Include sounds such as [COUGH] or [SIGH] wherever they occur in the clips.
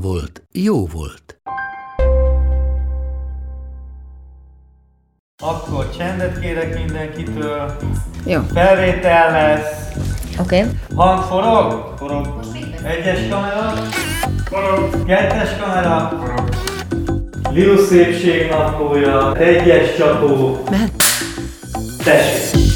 volt, jó volt. Akkor csendet kérek mindenkitől. Jó. Felvétel lesz. Oké. Okay. Hang forog? Forog. Egyes kamera? Forog. Kettes kamera? Forog. Liu szépség naplója. Egyes csapó. Ment. Tessék.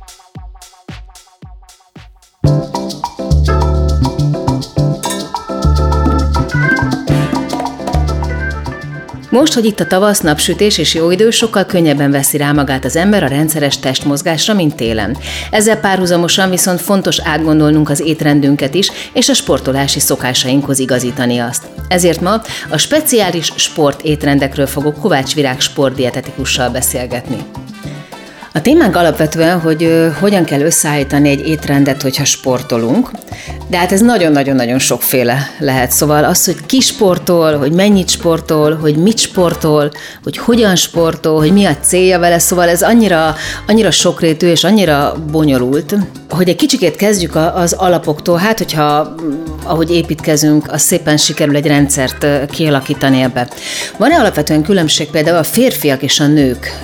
Most, hogy itt a tavasz, napsütés és jó idő, sokkal könnyebben veszi rá magát az ember a rendszeres testmozgásra, mint télen. Ezzel párhuzamosan viszont fontos átgondolnunk az étrendünket is, és a sportolási szokásainkhoz igazítani azt. Ezért ma a speciális sport étrendekről fogok Kovács Virág sportdietetikussal beszélgetni. A témánk alapvetően, hogy hogyan kell összeállítani egy étrendet, hogyha sportolunk, de hát ez nagyon-nagyon-nagyon sokféle lehet. Szóval az, hogy ki sportol, hogy mennyit sportol, hogy mit sportol, hogy hogyan sportol, hogy mi a célja vele, szóval ez annyira, annyira sokrétű és annyira bonyolult, hogy egy kicsikét kezdjük az alapoktól, hát hogyha mm, ahogy építkezünk, az szépen sikerül egy rendszert kialakítani ebbe. Van-e alapvetően különbség például a férfiak és a nők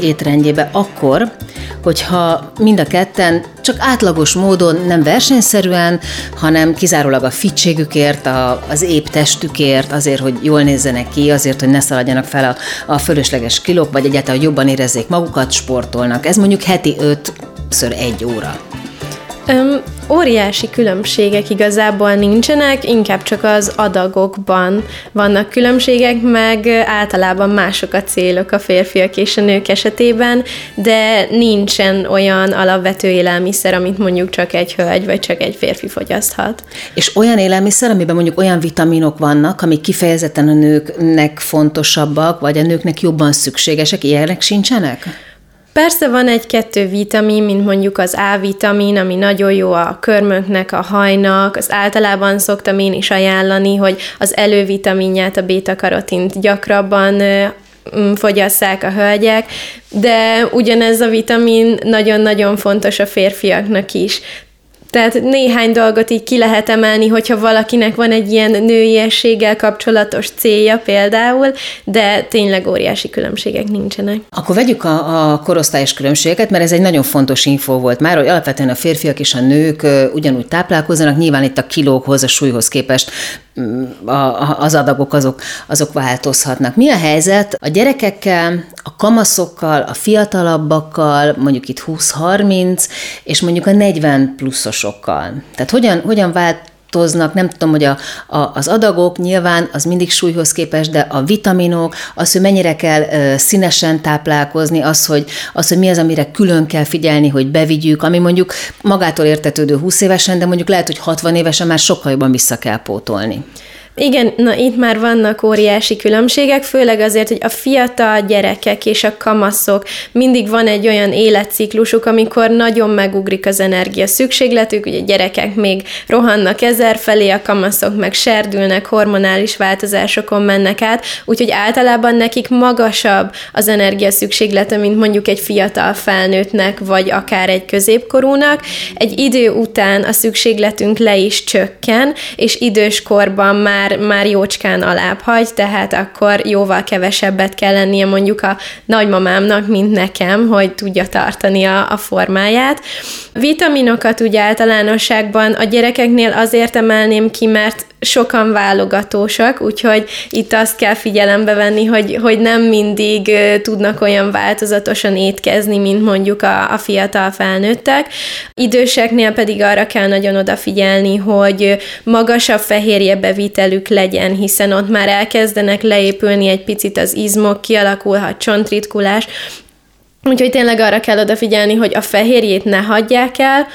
étrendjébe akkor, hogyha mind a ketten csak átlagos módon, nem versenyszerűen, hanem kizárólag a fittségükért, a, az épp testükért, azért, hogy jól nézzenek ki, azért, hogy ne szaladjanak fel a, a fölösleges kilók, vagy egyáltalán, hogy jobban érezzék magukat, sportolnak. Ez mondjuk heti 5 egy óra. Öm, óriási különbségek igazából nincsenek, inkább csak az adagokban vannak különbségek, meg általában mások a célok a férfiak és a nők esetében, de nincsen olyan alapvető élelmiszer, amit mondjuk csak egy hölgy vagy csak egy férfi fogyaszthat. És olyan élelmiszer, amiben mondjuk olyan vitaminok vannak, amik kifejezetten a nőknek fontosabbak, vagy a nőknek jobban szükségesek, ilyenek sincsenek? Persze van egy-kettő vitamin, mint mondjuk az A-vitamin, ami nagyon jó a körmöknek, a hajnak, az általában szoktam én is ajánlani, hogy az elővitaminját, a béta-karotint gyakrabban fogyasszák a hölgyek, de ugyanez a vitamin nagyon-nagyon fontos a férfiaknak is. Tehát néhány dolgot így ki lehet emelni, hogyha valakinek van egy ilyen nőiességgel kapcsolatos célja például, de tényleg óriási különbségek nincsenek. Akkor vegyük a, a korosztályos különbségeket, mert ez egy nagyon fontos info volt már, hogy alapvetően a férfiak és a nők ugyanúgy táplálkozzanak, nyilván itt a kilókhoz, a súlyhoz képest az adagok azok, azok változhatnak. Mi a helyzet a gyerekekkel, a kamaszokkal, a fiatalabbakkal, mondjuk itt 20-30, és mondjuk a 40 pluszosokkal? Tehát hogyan, hogyan vált változnak, nem tudom, hogy a, a, az adagok nyilván az mindig súlyhoz képest, de a vitaminok, az, hogy mennyire kell ö, színesen táplálkozni, az hogy, az, hogy mi az, amire külön kell figyelni, hogy bevigyük, ami mondjuk magától értetődő 20 évesen, de mondjuk lehet, hogy 60 évesen már sokkal jobban vissza kell pótolni. Igen, na itt már vannak óriási különbségek, főleg azért, hogy a fiatal gyerekek és a kamaszok mindig van egy olyan életciklusuk, amikor nagyon megugrik az energia szükségletük, ugye gyerekek még rohannak ezer felé, a kamaszok meg serdülnek, hormonális változásokon mennek át, úgyhogy általában nekik magasabb az energia szükséglete, mint mondjuk egy fiatal felnőttnek, vagy akár egy középkorúnak. Egy idő után a szükségletünk le is csökken, és időskorban már már, már jócskán alább hagy, tehát akkor jóval kevesebbet kell lennie mondjuk a nagymamámnak, mint nekem, hogy tudja tartani a, a formáját. Vitaminokat ugye általánosságban a gyerekeknél azért emelném ki, mert sokan válogatósak, úgyhogy itt azt kell figyelembe venni, hogy, hogy nem mindig tudnak olyan változatosan étkezni, mint mondjuk a, a fiatal felnőttek. Időseknél pedig arra kell nagyon odafigyelni, hogy magasabb fehérje bevitelük legyen, hiszen ott már elkezdenek leépülni egy picit az izmok, kialakulhat csontritkulás, Úgyhogy tényleg arra kell odafigyelni, hogy a fehérjét ne hagyják el,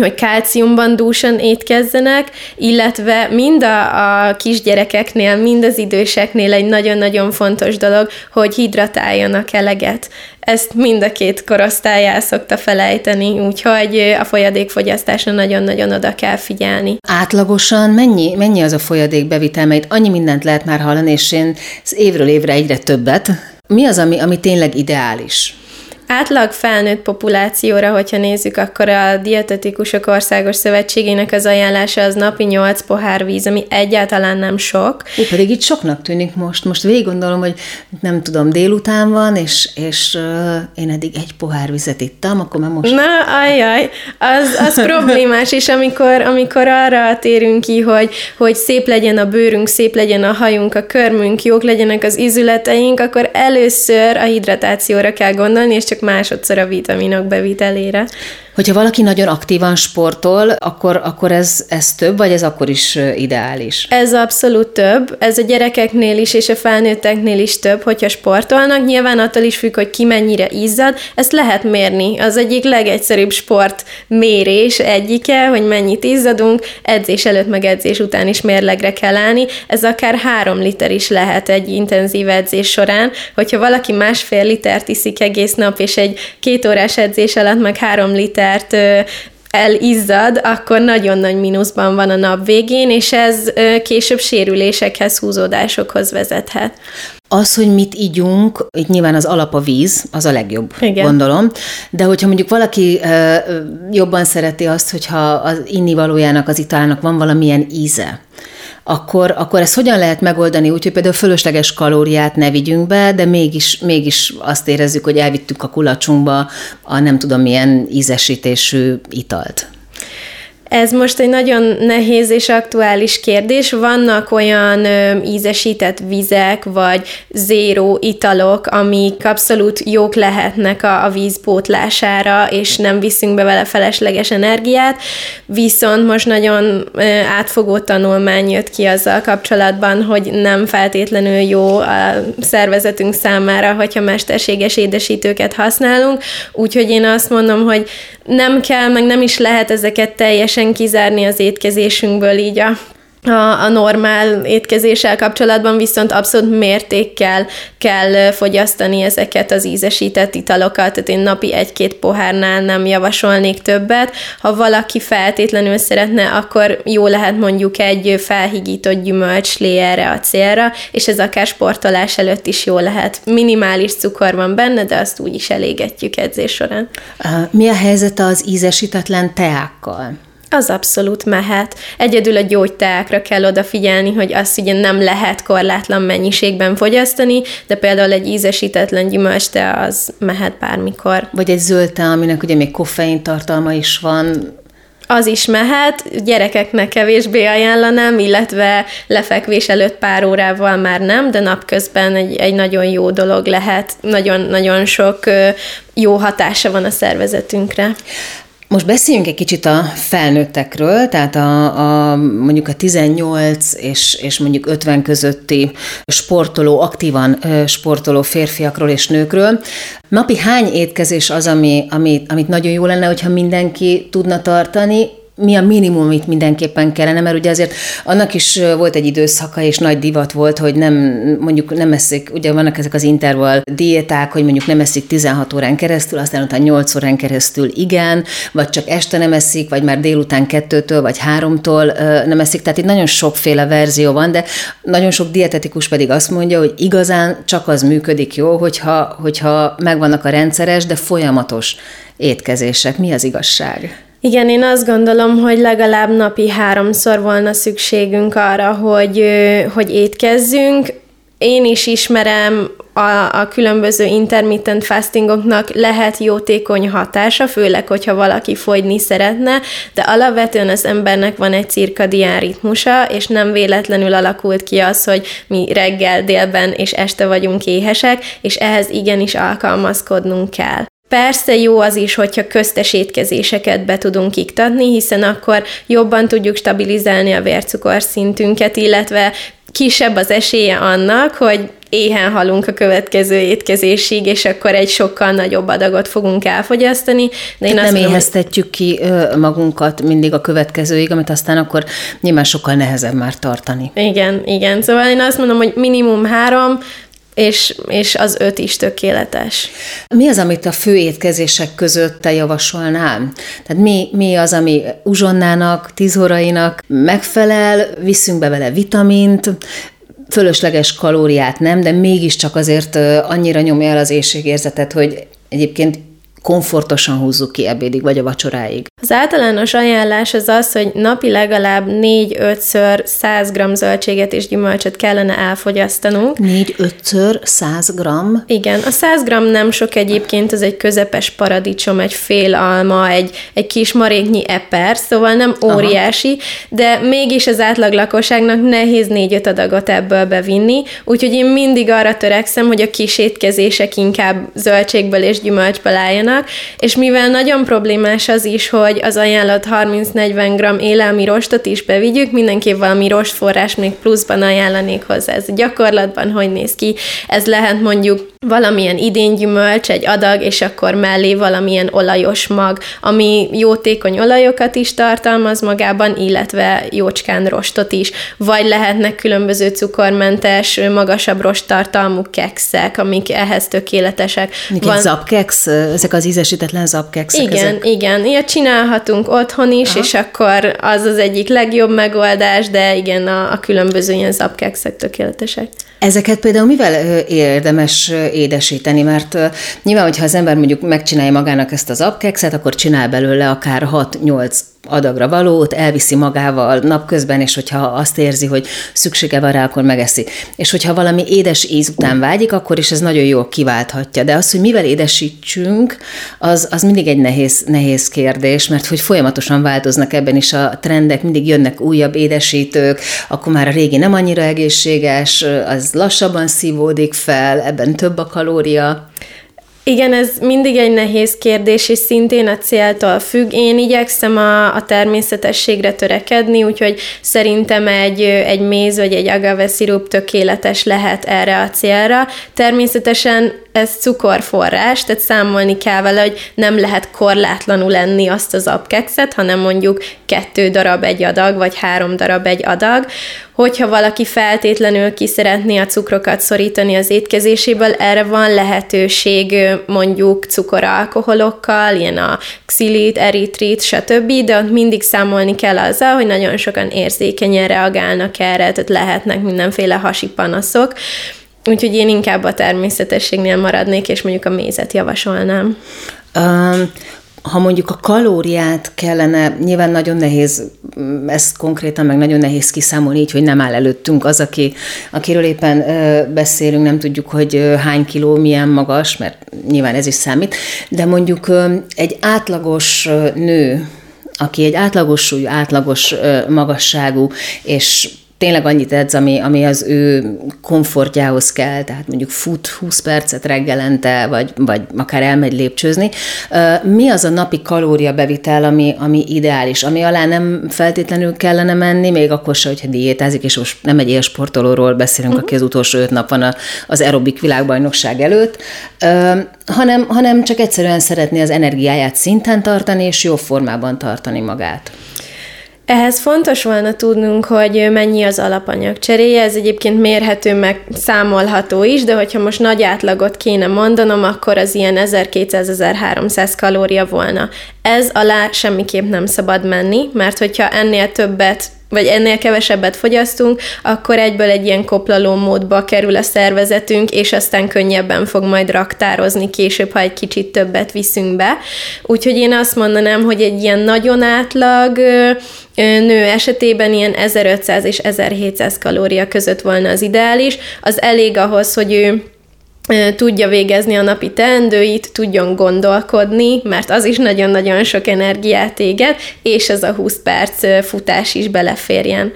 hogy kálciumban dúsan étkezzenek, illetve mind a, a kisgyerekeknél, mind az időseknél egy nagyon-nagyon fontos dolog, hogy hidratáljanak eleget. Ezt mind a két korosztály el szokta felejteni, úgyhogy a folyadékfogyasztásra nagyon-nagyon oda kell figyelni. Átlagosan mennyi, mennyi az a folyadékbevitel, mert annyi mindent lehet már hallani, és én évről évre egyre többet. Mi az, ami, ami tényleg ideális? Átlag felnőtt populációra, hogyha nézzük, akkor a Dietetikusok Országos Szövetségének az ajánlása az napi 8 pohár víz, ami egyáltalán nem sok. Ó, pedig itt soknak tűnik most. Most végig gondolom, hogy nem tudom, délután van, és, és uh, én eddig egy pohár vizet ittam, akkor már most... Na, ajjaj, az, az problémás, és amikor, amikor arra térünk ki, hogy, hogy szép legyen a bőrünk, szép legyen a hajunk, a körmünk, jók legyenek az ízületeink, akkor először a hidratációra kell gondolni, és csak másodszor a vitaminok bevitelére. Hogyha valaki nagyon aktívan sportol, akkor, akkor ez, ez több, vagy ez akkor is ideális? Ez abszolút több. Ez a gyerekeknél is, és a felnőtteknél is több, hogyha sportolnak. Nyilván attól is függ, hogy ki mennyire izzad. Ezt lehet mérni. Az egyik legegyszerűbb sport mérés egyike, hogy mennyit izzadunk. Edzés előtt, meg edzés után is mérlegre kell állni. Ez akár három liter is lehet egy intenzív edzés során. Hogyha valaki másfél litert iszik egész nap, és egy két órás edzés alatt meg három liter litert elizzad, akkor nagyon nagy mínuszban van a nap végén, és ez később sérülésekhez, húzódásokhoz vezethet. Az, hogy mit ígyunk, itt nyilván az alap a víz, az a legjobb, Igen. gondolom. De hogyha mondjuk valaki jobban szereti azt, hogyha az innivalójának, az italnak van valamilyen íze, akkor, akkor ezt hogyan lehet megoldani úgy, hogy például fölösleges kalóriát ne vigyünk be, de mégis, mégis azt érezzük, hogy elvittük a kulacsunkba a nem tudom milyen ízesítésű italt. Ez most egy nagyon nehéz és aktuális kérdés. Vannak olyan ö, ízesített vizek, vagy zéró italok, amik abszolút jók lehetnek a, a víz pótlására, és nem viszünk be vele felesleges energiát, viszont most nagyon ö, átfogó tanulmány jött ki azzal kapcsolatban, hogy nem feltétlenül jó a szervezetünk számára, hogyha mesterséges édesítőket használunk, úgyhogy én azt mondom, hogy nem kell, meg nem is lehet ezeket teljesen teljesen kizárni az étkezésünkből így a a, a normál étkezéssel kapcsolatban viszont abszolút mértékkel kell fogyasztani ezeket az ízesített italokat, tehát én napi egy-két pohárnál nem javasolnék többet. Ha valaki feltétlenül szeretne, akkor jó lehet mondjuk egy felhigított gyümölcslé erre a célra, és ez akár sportolás előtt is jó lehet. Minimális cukor van benne, de azt úgy is elégetjük edzés során. Mi a helyzet az ízesítetlen teákkal? Az abszolút mehet. Egyedül a gyógyteákra kell odafigyelni, hogy azt ugye nem lehet korlátlan mennyiségben fogyasztani, de például egy ízesítetlen gyümölcste az mehet bármikor. Vagy egy zöld te, aminek ugye még koffein tartalma is van, az is mehet, gyerekeknek kevésbé ajánlanám, illetve lefekvés előtt pár órával már nem, de napközben egy, egy nagyon jó dolog lehet, nagyon-nagyon sok jó hatása van a szervezetünkre. Most beszéljünk egy kicsit a felnőttekről, tehát a, a mondjuk a 18 és, és mondjuk 50 közötti sportoló, aktívan sportoló férfiakról és nőkről. Napi hány étkezés az, ami, ami, amit nagyon jó lenne, hogyha mindenki tudna tartani, mi a minimum, amit mindenképpen kellene, mert ugye azért annak is volt egy időszaka, és nagy divat volt, hogy nem, mondjuk nem eszik, ugye vannak ezek az intervall diéták, hogy mondjuk nem eszik 16 órán keresztül, aztán utána 8 órán keresztül igen, vagy csak este nem eszik, vagy már délután kettőtől, vagy háromtól nem eszik, tehát itt nagyon sokféle verzió van, de nagyon sok dietetikus pedig azt mondja, hogy igazán csak az működik jó, hogyha, hogyha megvannak a rendszeres, de folyamatos étkezések. Mi az igazság? Igen, én azt gondolom, hogy legalább napi háromszor volna szükségünk arra, hogy, hogy étkezzünk. Én is ismerem a, a különböző intermittent fastingoknak lehet jótékony hatása, főleg, hogyha valaki fogyni szeretne, de alapvetően az embernek van egy cirkadián ritmusa, és nem véletlenül alakult ki az, hogy mi reggel, délben és este vagyunk éhesek, és ehhez igenis alkalmazkodnunk kell. Persze jó az is, hogyha köztes étkezéseket be tudunk iktatni, hiszen akkor jobban tudjuk stabilizálni a vércukorszintünket, illetve kisebb az esélye annak, hogy éhen halunk a következő étkezésig, és akkor egy sokkal nagyobb adagot fogunk elfogyasztani. De én nem mondom, éheztetjük ki magunkat mindig a következőig, amit aztán akkor nyilván sokkal nehezebb már tartani. Igen, igen. Szóval én azt mondom, hogy minimum három, és, és az öt is tökéletes. Mi az, amit a fő étkezések között te javasolnál? Tehát mi, mi az, ami uzsonnának, tízórainak megfelel, viszünk be vele vitamint, fölösleges kalóriát nem, de mégiscsak azért annyira nyomja el az éjségérzetet, hogy egyébként komfortosan húzzuk ki ebédig, vagy a vacsoráig. Az általános ajánlás az az, hogy napi legalább 4-5-ször 100 g zöldséget és gyümölcsöt kellene elfogyasztanunk. 4-5-ször 100 g? Igen, a 100 g nem sok egyébként, az egy közepes paradicsom, egy fél alma, egy, egy kis maréknyi eper, szóval nem óriási, Aha. de mégis az átlag lakosságnak nehéz 4-5 adagot ebből bevinni, úgyhogy én mindig arra törekszem, hogy a kis étkezések inkább zöldségből és gyümölcsből álljanak, vannak, és mivel nagyon problémás az is, hogy az ajánlott 30-40 g élelmi rostot is bevigyük, mindenképp valami rostforrás még pluszban ajánlanék hozzá. Ez gyakorlatban hogy néz ki? Ez lehet mondjuk valamilyen idénygyümölcs, egy adag, és akkor mellé valamilyen olajos mag, ami jótékony olajokat is tartalmaz magában, illetve jócskán rostot is. Vagy lehetnek különböző cukormentes, magasabb rosttartalmú kekszek, amik ehhez tökéletesek. Van... Van... zapkeks, ezek az ízesítetlen zapkekszek. Igen, ezek. igen. Ilyet csinálhatunk otthon is, Aha. és akkor az az egyik legjobb megoldás, de igen, a, a különböző ilyen zapkekszek tökéletesek. Ezeket például mivel érdemes édesíteni? Mert nyilván, hogyha az ember mondjuk megcsinálja magának ezt az apkekszet, akkor csinál belőle akár 6-8 adagra valót, elviszi magával napközben, és hogyha azt érzi, hogy szüksége van rá, akkor megeszi. És hogyha valami édes íz után vágyik, akkor is ez nagyon jól kiválthatja. De az, hogy mivel édesítsünk, az, az mindig egy nehéz, nehéz kérdés, mert hogy folyamatosan változnak ebben is a trendek, mindig jönnek újabb édesítők, akkor már a régi nem annyira egészséges, az lassabban szívódik fel, ebben több a kalória. Igen, ez mindig egy nehéz kérdés, és szintén a céltól függ. Én igyekszem a, a természetességre törekedni, úgyhogy szerintem egy, egy méz vagy egy agave szirup tökéletes lehet erre a célra. Természetesen ez cukorforrás, tehát számolni kell vele, hogy nem lehet korlátlanul lenni azt az apkekszet, hanem mondjuk kettő darab egy adag, vagy három darab egy adag. Hogyha valaki feltétlenül ki szeretné a cukrokat szorítani az étkezéséből, erre van lehetőség mondjuk cukoralkoholokkal, ilyen a xilit, eritrit, stb., de ott mindig számolni kell azzal, hogy nagyon sokan érzékenyen reagálnak erre, tehát lehetnek mindenféle hasi panaszok. Úgyhogy én inkább a természetességnél maradnék, és mondjuk a mézet javasolnám. Um, ha mondjuk a kalóriát kellene, nyilván nagyon nehéz ezt konkrétan, meg nagyon nehéz kiszámolni így, hogy nem áll előttünk az, aki, akiről éppen beszélünk, nem tudjuk, hogy hány kiló, milyen magas, mert nyilván ez is számít, de mondjuk egy átlagos nő, aki egy átlagos súlyú, átlagos magasságú, és tényleg annyit edz, ami, ami az ő komfortjához kell, tehát mondjuk fut 20 percet reggelente, vagy, vagy akár elmegy lépcsőzni. Mi az a napi kalóriabevitel, ami, ami ideális, ami alá nem feltétlenül kellene menni, még akkor se, hogyha diétázik, és most nem egy élsportolóról beszélünk, uh-huh. aki az utolsó öt nap van az aerobik világbajnokság előtt, hanem, hanem csak egyszerűen szeretné az energiáját szinten tartani, és jó formában tartani magát. Ehhez fontos volna tudnunk, hogy mennyi az alapanyag cseréje, ez egyébként mérhető, meg számolható is, de hogyha most nagy átlagot kéne mondanom, akkor az ilyen 1200-1300 kalória volna. Ez alá semmiképp nem szabad menni, mert hogyha ennél többet vagy ennél kevesebbet fogyasztunk, akkor egyből egy ilyen koplaló módba kerül a szervezetünk, és aztán könnyebben fog majd raktározni később, ha egy kicsit többet viszünk be. Úgyhogy én azt mondanám, hogy egy ilyen nagyon átlag nő esetében ilyen 1500 és 1700 kalória között volna az ideális. Az elég ahhoz, hogy ő tudja végezni a napi teendőit, tudjon gondolkodni, mert az is nagyon-nagyon sok energiát éget, és ez a 20 perc futás is beleférjen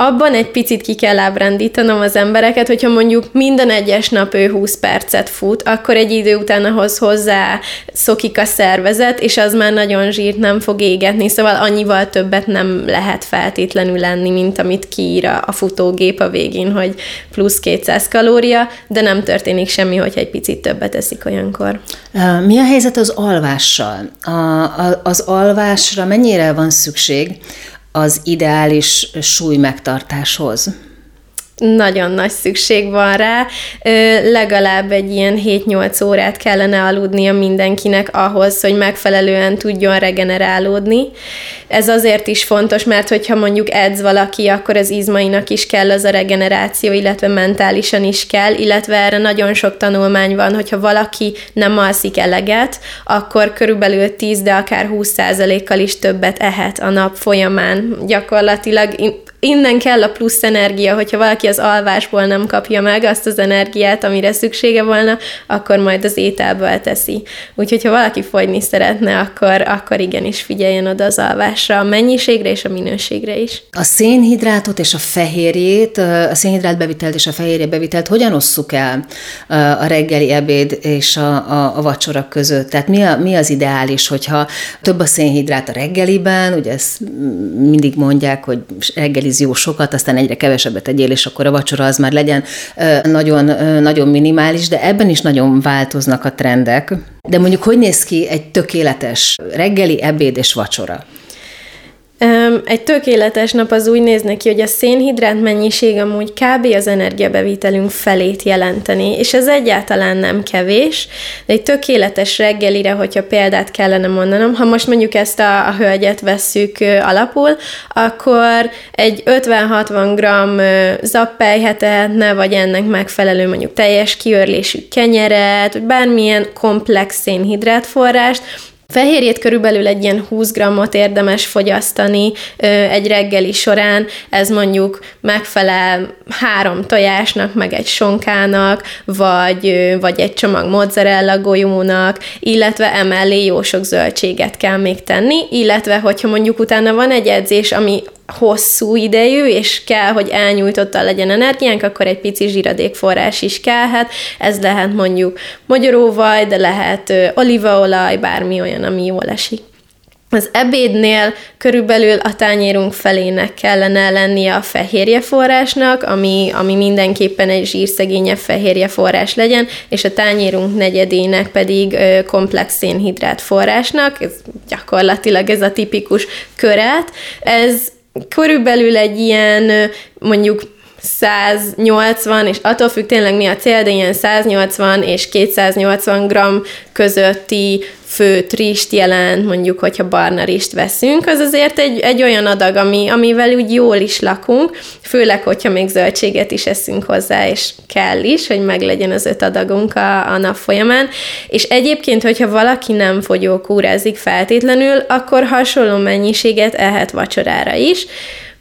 abban egy picit ki kell ábrándítanom az embereket, hogyha mondjuk minden egyes nap ő 20 percet fut, akkor egy idő után ahhoz hozzá szokik a szervezet, és az már nagyon zsírt nem fog égetni, szóval annyival többet nem lehet feltétlenül lenni, mint amit kiír a futógép a végén, hogy plusz 200 kalória, de nem történik semmi, hogy egy picit többet eszik olyankor. Mi a helyzet az alvással? A, a, az alvásra mennyire van szükség? Az ideális súly megtartáshoz? Nagyon nagy szükség van rá. Legalább egy ilyen 7-8 órát kellene aludnia mindenkinek ahhoz, hogy megfelelően tudjon regenerálódni. Ez azért is fontos, mert hogyha mondjuk edz valaki, akkor az izmainak is kell az a regeneráció, illetve mentálisan is kell, illetve erre nagyon sok tanulmány van, hogyha valaki nem alszik eleget, akkor körülbelül 10, de akár 20%-kal is többet ehet a nap folyamán. Gyakorlatilag innen kell a plusz energia, hogyha valaki az alvásból nem kapja meg azt az energiát, amire szüksége volna, akkor majd az ételből teszi. Úgyhogy ha valaki fogyni szeretne, akkor, akkor igenis figyeljen oda az alvásra, a mennyiségre és a minőségre is. A szénhidrátot és a fehérjét, a szénhidrát bevitelt és a fehérje bevitelt hogyan osszuk el a reggeli ebéd és a, a, a vacsora között? Tehát mi, a, mi az ideális, hogyha több a szénhidrát a reggeliben, ugye ezt mindig mondják, hogy reggeli reggeliz jó sokat, aztán egyre kevesebbet tegyél, és akkor a vacsora az már legyen nagyon, nagyon minimális, de ebben is nagyon változnak a trendek. De mondjuk hogy néz ki egy tökéletes reggeli, ebéd és vacsora? Egy tökéletes nap az úgy néz neki, hogy a szénhidrát mennyiség amúgy kb. az energiabevitelünk felét jelenteni, és ez egyáltalán nem kevés, de egy tökéletes reggelire, hogyha példát kellene mondanom, ha most mondjuk ezt a, a hölgyet vesszük alapul, akkor egy 50-60 g zappelyhet vagy ennek megfelelő mondjuk teljes kiörlésű kenyeret, vagy bármilyen komplex szénhidrátforrást, Fehérjét körülbelül egy ilyen 20 grammot érdemes fogyasztani egy reggeli során, ez mondjuk megfelel három tojásnak, meg egy sonkának, vagy, vagy egy csomag mozzarella golyónak, illetve emellé jó sok zöldséget kell még tenni, illetve hogyha mondjuk utána van egy edzés, ami hosszú idejű, és kell, hogy elnyújtottal legyen energiánk, akkor egy pici zsíradékforrás is kellhet. Ez lehet mondjuk magyaróvaj, de lehet olívaolaj, bármi olyan, ami jól esik. Az ebédnél körülbelül a tányérunk felének kellene lennie a fehérje forrásnak, ami, ami mindenképpen egy zsírszegényebb fehérje forrás legyen, és a tányérunk negyedének pedig komplex szénhidrát forrásnak, ez gyakorlatilag ez a tipikus köret. Ez körülbelül egy ilyen mondjuk 180, és attól függ tényleg mi a cél, de ilyen 180 és 280 g közötti fő trist jelent, mondjuk, hogyha barna rist veszünk, az azért egy, egy olyan adag, ami, amivel úgy jól is lakunk, főleg, hogyha még zöldséget is eszünk hozzá, és kell is, hogy meglegyen az öt adagunk a, a nap folyamán. És egyébként, hogyha valaki nem fogyókúrázik feltétlenül, akkor hasonló mennyiséget ehet vacsorára is,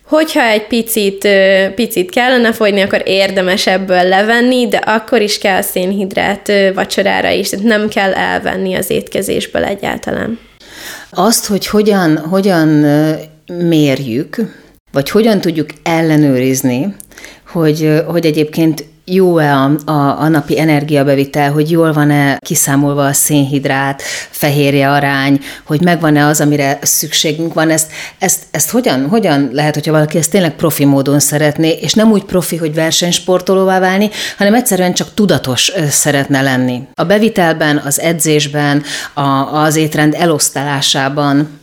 Hogyha egy picit, picit kellene fogyni, akkor érdemes ebből levenni, de akkor is kell szénhidrát vacsorára is, tehát nem kell elvenni az étkezésből egyáltalán. Azt, hogy hogyan, hogyan mérjük, vagy hogyan tudjuk ellenőrizni, hogy, hogy egyébként jó-e a, a, a napi energiabevitel, hogy jól van-e kiszámolva a szénhidrát, fehérje arány, hogy megvan-e az, amire szükségünk van. Ezt, ezt, ezt hogyan, hogyan lehet, hogyha valaki ezt tényleg profi módon szeretné, és nem úgy profi, hogy versenysportolóvá válni, hanem egyszerűen csak tudatos szeretne lenni. A bevitelben, az edzésben, a, az étrend elosztálásában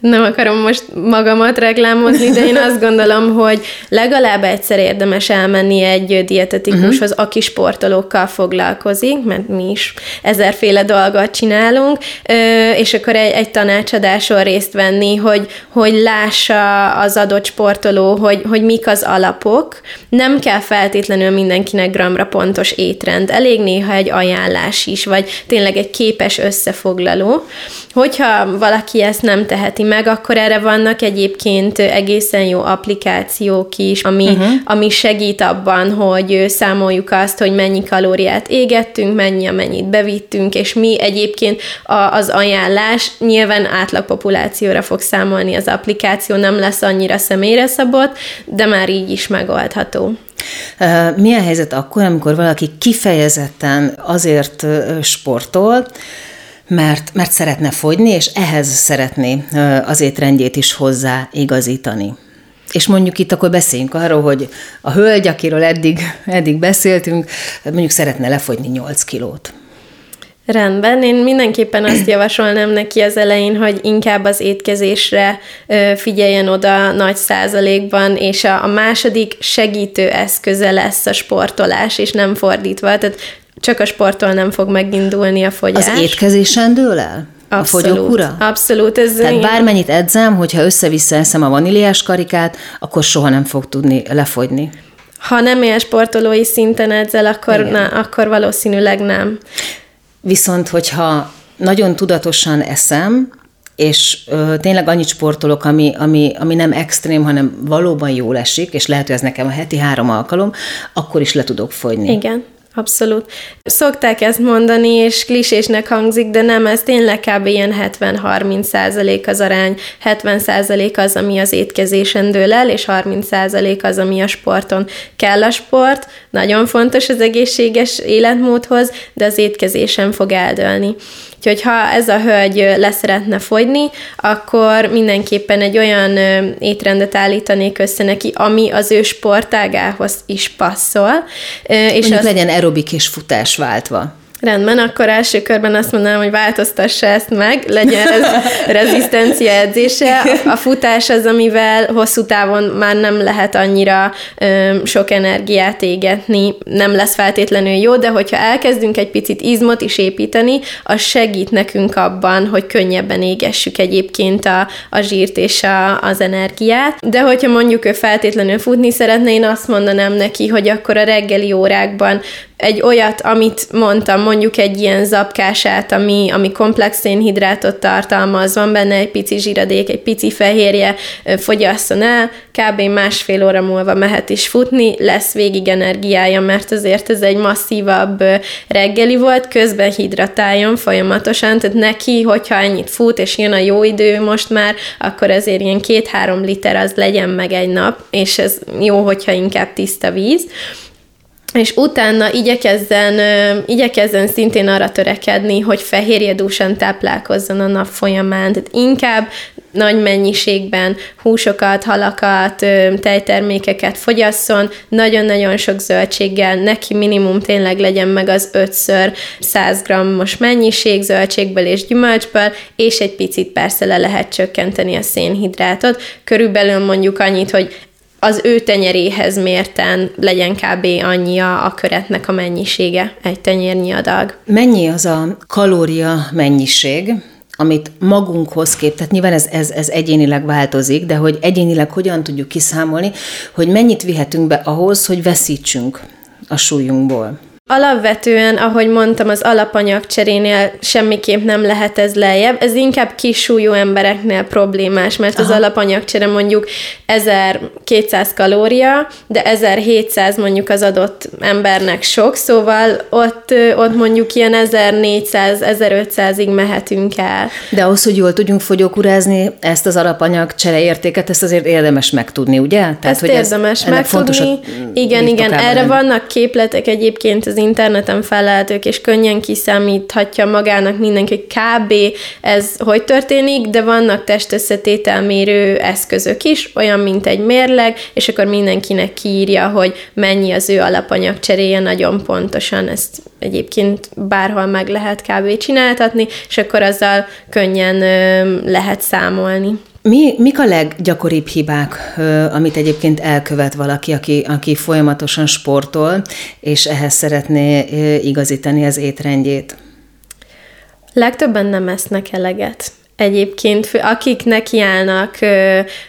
nem akarom most magamat reklámozni, de én azt gondolom, hogy legalább egyszer érdemes elmenni egy dietetikushoz, uh-huh. aki sportolókkal foglalkozik, mert mi is ezerféle dolgot csinálunk, és akkor egy, egy tanácsadáson részt venni, hogy, hogy lássa az adott sportoló, hogy, hogy mik az alapok. Nem kell feltétlenül mindenkinek gramra pontos étrend, elég néha egy ajánlás is, vagy tényleg egy képes összefoglaló. Hogyha valaki ezt nem teheti meg, akkor erre vannak egyébként egészen jó applikációk is, ami, uh-huh. ami segít abban, hogy számoljuk azt, hogy mennyi kalóriát égettünk, mennyi, amennyit bevittünk, és mi egyébként a, az ajánlás nyilván átlagpopulációra fog számolni az applikáció, nem lesz annyira személyre szabott, de már így is megoldható. Mi a helyzet akkor, amikor valaki kifejezetten azért sportol, mert, mert szeretne fogyni, és ehhez szeretné az étrendjét is hozzá igazítani. És mondjuk itt akkor beszéljünk arról, hogy a hölgy, akiről eddig, eddig beszéltünk, mondjuk szeretne lefogyni 8 kilót. Rendben, én mindenképpen azt [CLEARS THROAT] javasolnám neki az elején, hogy inkább az étkezésre figyeljen oda nagy százalékban, és a, második segítő eszköze lesz a sportolás, és nem fordítva. Tehát csak a sporttól nem fog megindulni a fogyás. Az étkezésen dől el? Abszolút, a fogyókúra? Abszolút. Ez Tehát bármennyit edzem, hogyha össze-vissza eszem a vaníliás karikát, akkor soha nem fog tudni lefogyni. Ha nem él sportolói szinten edzel, akkor, na, akkor valószínűleg nem. Viszont, hogyha nagyon tudatosan eszem, és ö, tényleg annyit sportolok, ami, ami, ami nem extrém, hanem valóban jól esik, és lehet, hogy ez nekem a heti három alkalom, akkor is le tudok fogyni. Igen. Abszolút. Szokták ezt mondani, és klisésnek hangzik, de nem, ez tényleg kb. ilyen 70-30 százalék az arány. 70 százalék az, ami az étkezésen dől el, és 30 százalék az, ami a sporton. Kell a sport, nagyon fontos az egészséges életmódhoz, de az étkezésen fog eldőlni. Úgyhogy ha ez a hölgy leszeretne fogyni, akkor mindenképpen egy olyan étrendet állítanék össze neki, ami az ő sportágához is passzol. És Mondjuk az... legyen aerobik és futás váltva. Rendben, akkor első körben azt mondanám, hogy változtassa ezt meg, legyen ez [LAUGHS] rezisztencia edzése. A futás az, amivel hosszú távon már nem lehet annyira ö, sok energiát égetni, nem lesz feltétlenül jó, de hogyha elkezdünk egy picit izmot is építeni, az segít nekünk abban, hogy könnyebben égessük egyébként a, a zsírt és a, az energiát. De hogyha mondjuk ő feltétlenül futni szeretne, én azt mondanám neki, hogy akkor a reggeli órákban egy olyat, amit mondtam, mondjuk egy ilyen zapkását, ami, ami komplex szénhidrátot tartalmaz, van benne egy pici zsíradék, egy pici fehérje, fogyasszon el, kb. másfél óra múlva mehet is futni, lesz végig energiája, mert azért ez egy masszívabb reggeli volt, közben hidratáljon folyamatosan, tehát neki, hogyha ennyit fut, és jön a jó idő most már, akkor azért ilyen két-három liter az legyen meg egy nap, és ez jó, hogyha inkább tiszta víz és utána igyekezzen, igyekezzen szintén arra törekedni, hogy fehérjedúsan táplálkozzon a nap folyamán, tehát inkább nagy mennyiségben húsokat, halakat, tejtermékeket fogyasszon, nagyon-nagyon sok zöldséggel, neki minimum tényleg legyen meg az 5-ször 100 g-os mennyiség zöldségből és gyümölcsből, és egy picit persze le lehet csökkenteni a szénhidrátot, körülbelül mondjuk annyit, hogy az ő tenyeréhez mérten legyen kb. annyi a, köretnek a mennyisége, egy tenyérnyi adag. Mennyi az a kalória mennyiség, amit magunkhoz kép, tehát nyilván ez, ez, ez egyénileg változik, de hogy egyénileg hogyan tudjuk kiszámolni, hogy mennyit vihetünk be ahhoz, hogy veszítsünk a súlyunkból. Alapvetően, ahogy mondtam, az alapanyag cserénél semmiképp nem lehet ez lejjebb. Ez inkább kisúlyú embereknél problémás, mert Aha. az alapanyagcsere mondjuk 1200 kalória, de 1700 mondjuk az adott embernek sok, szóval ott, ott mondjuk ilyen 1400-1500-ig mehetünk el. De ahhoz, hogy jól tudjunk fogyókurázni, ezt az alapanyagcsere értéket, ezt azért érdemes megtudni, ugye? Tehát, ezt hogy érdemes ez, megtudni. Igen, igen, erre vannak képletek egyébként az interneten felelhetők, és könnyen kiszámíthatja magának mindenki, hogy kb. ez hogy történik, de vannak testösszetételmérő eszközök is, olyan, mint egy mérleg, és akkor mindenkinek kiírja, hogy mennyi az ő alapanyag cseréje nagyon pontosan. Ezt egyébként bárhol meg lehet kb. csináltatni, és akkor azzal könnyen lehet számolni. Mi, mik a leggyakoribb hibák, amit egyébként elkövet valaki, aki, aki folyamatosan sportol, és ehhez szeretné igazítani az étrendjét? Legtöbben nem esznek eleget. Egyébként, akik nekiállnak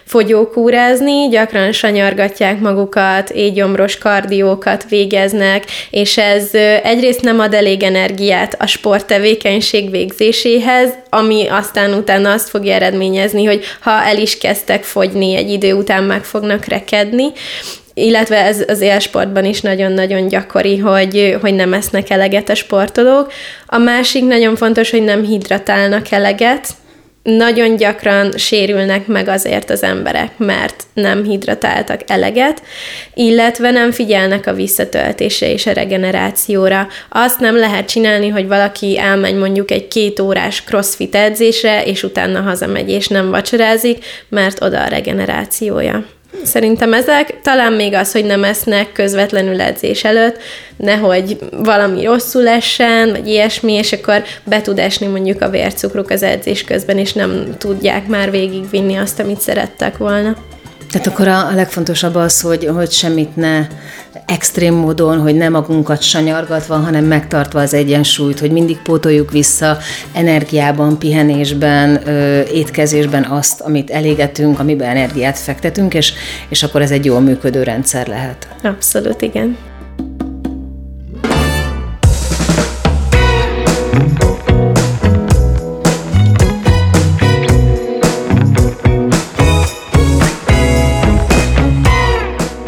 fogyókúrázni, gyakran sanyargatják magukat, égyomros kardiókat végeznek, és ez egyrészt nem ad elég energiát a sporttevékenység végzéséhez, ami aztán utána azt fogja eredményezni, hogy ha el is kezdtek fogyni, egy idő után meg fognak rekedni, illetve ez az élsportban is nagyon-nagyon gyakori, hogy, hogy nem esznek eleget a sportolók. A másik nagyon fontos, hogy nem hidratálnak eleget, nagyon gyakran sérülnek meg azért az emberek, mert nem hidratáltak eleget, illetve nem figyelnek a visszatöltésre és a regenerációra. Azt nem lehet csinálni, hogy valaki elmegy mondjuk egy két órás crossfit edzésre, és utána hazamegy és nem vacsorázik, mert oda a regenerációja. Szerintem ezek, talán még az, hogy nem esznek közvetlenül edzés előtt, nehogy valami rosszul essen, vagy ilyesmi, és akkor be tud esni mondjuk a vércukruk az edzés közben, és nem tudják már végigvinni azt, amit szerettek volna. Tehát akkor a, legfontosabb az, hogy, hogy semmit ne extrém módon, hogy nem magunkat sanyargatva, hanem megtartva az egyensúlyt, hogy mindig pótoljuk vissza energiában, pihenésben, étkezésben azt, amit elégetünk, amiben energiát fektetünk, és, és akkor ez egy jól működő rendszer lehet. Abszolút, igen.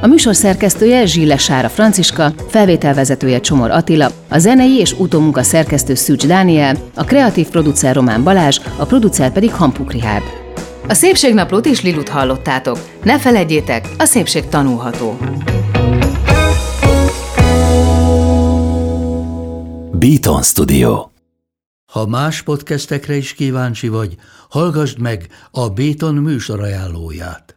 A műsor szerkesztője Zsille Sára Franciska, felvételvezetője Csomor Attila, a zenei és utómunka szerkesztő Szűcs Dániel, a kreatív producer Román Balázs, a producer pedig Hampuk Rihárd. A Szépségnaplót is Lilut hallottátok. Ne feledjétek, a szépség tanulható. Beaton Studio Ha más podcastekre is kíváncsi vagy, hallgassd meg a Béton műsor ajánlóját.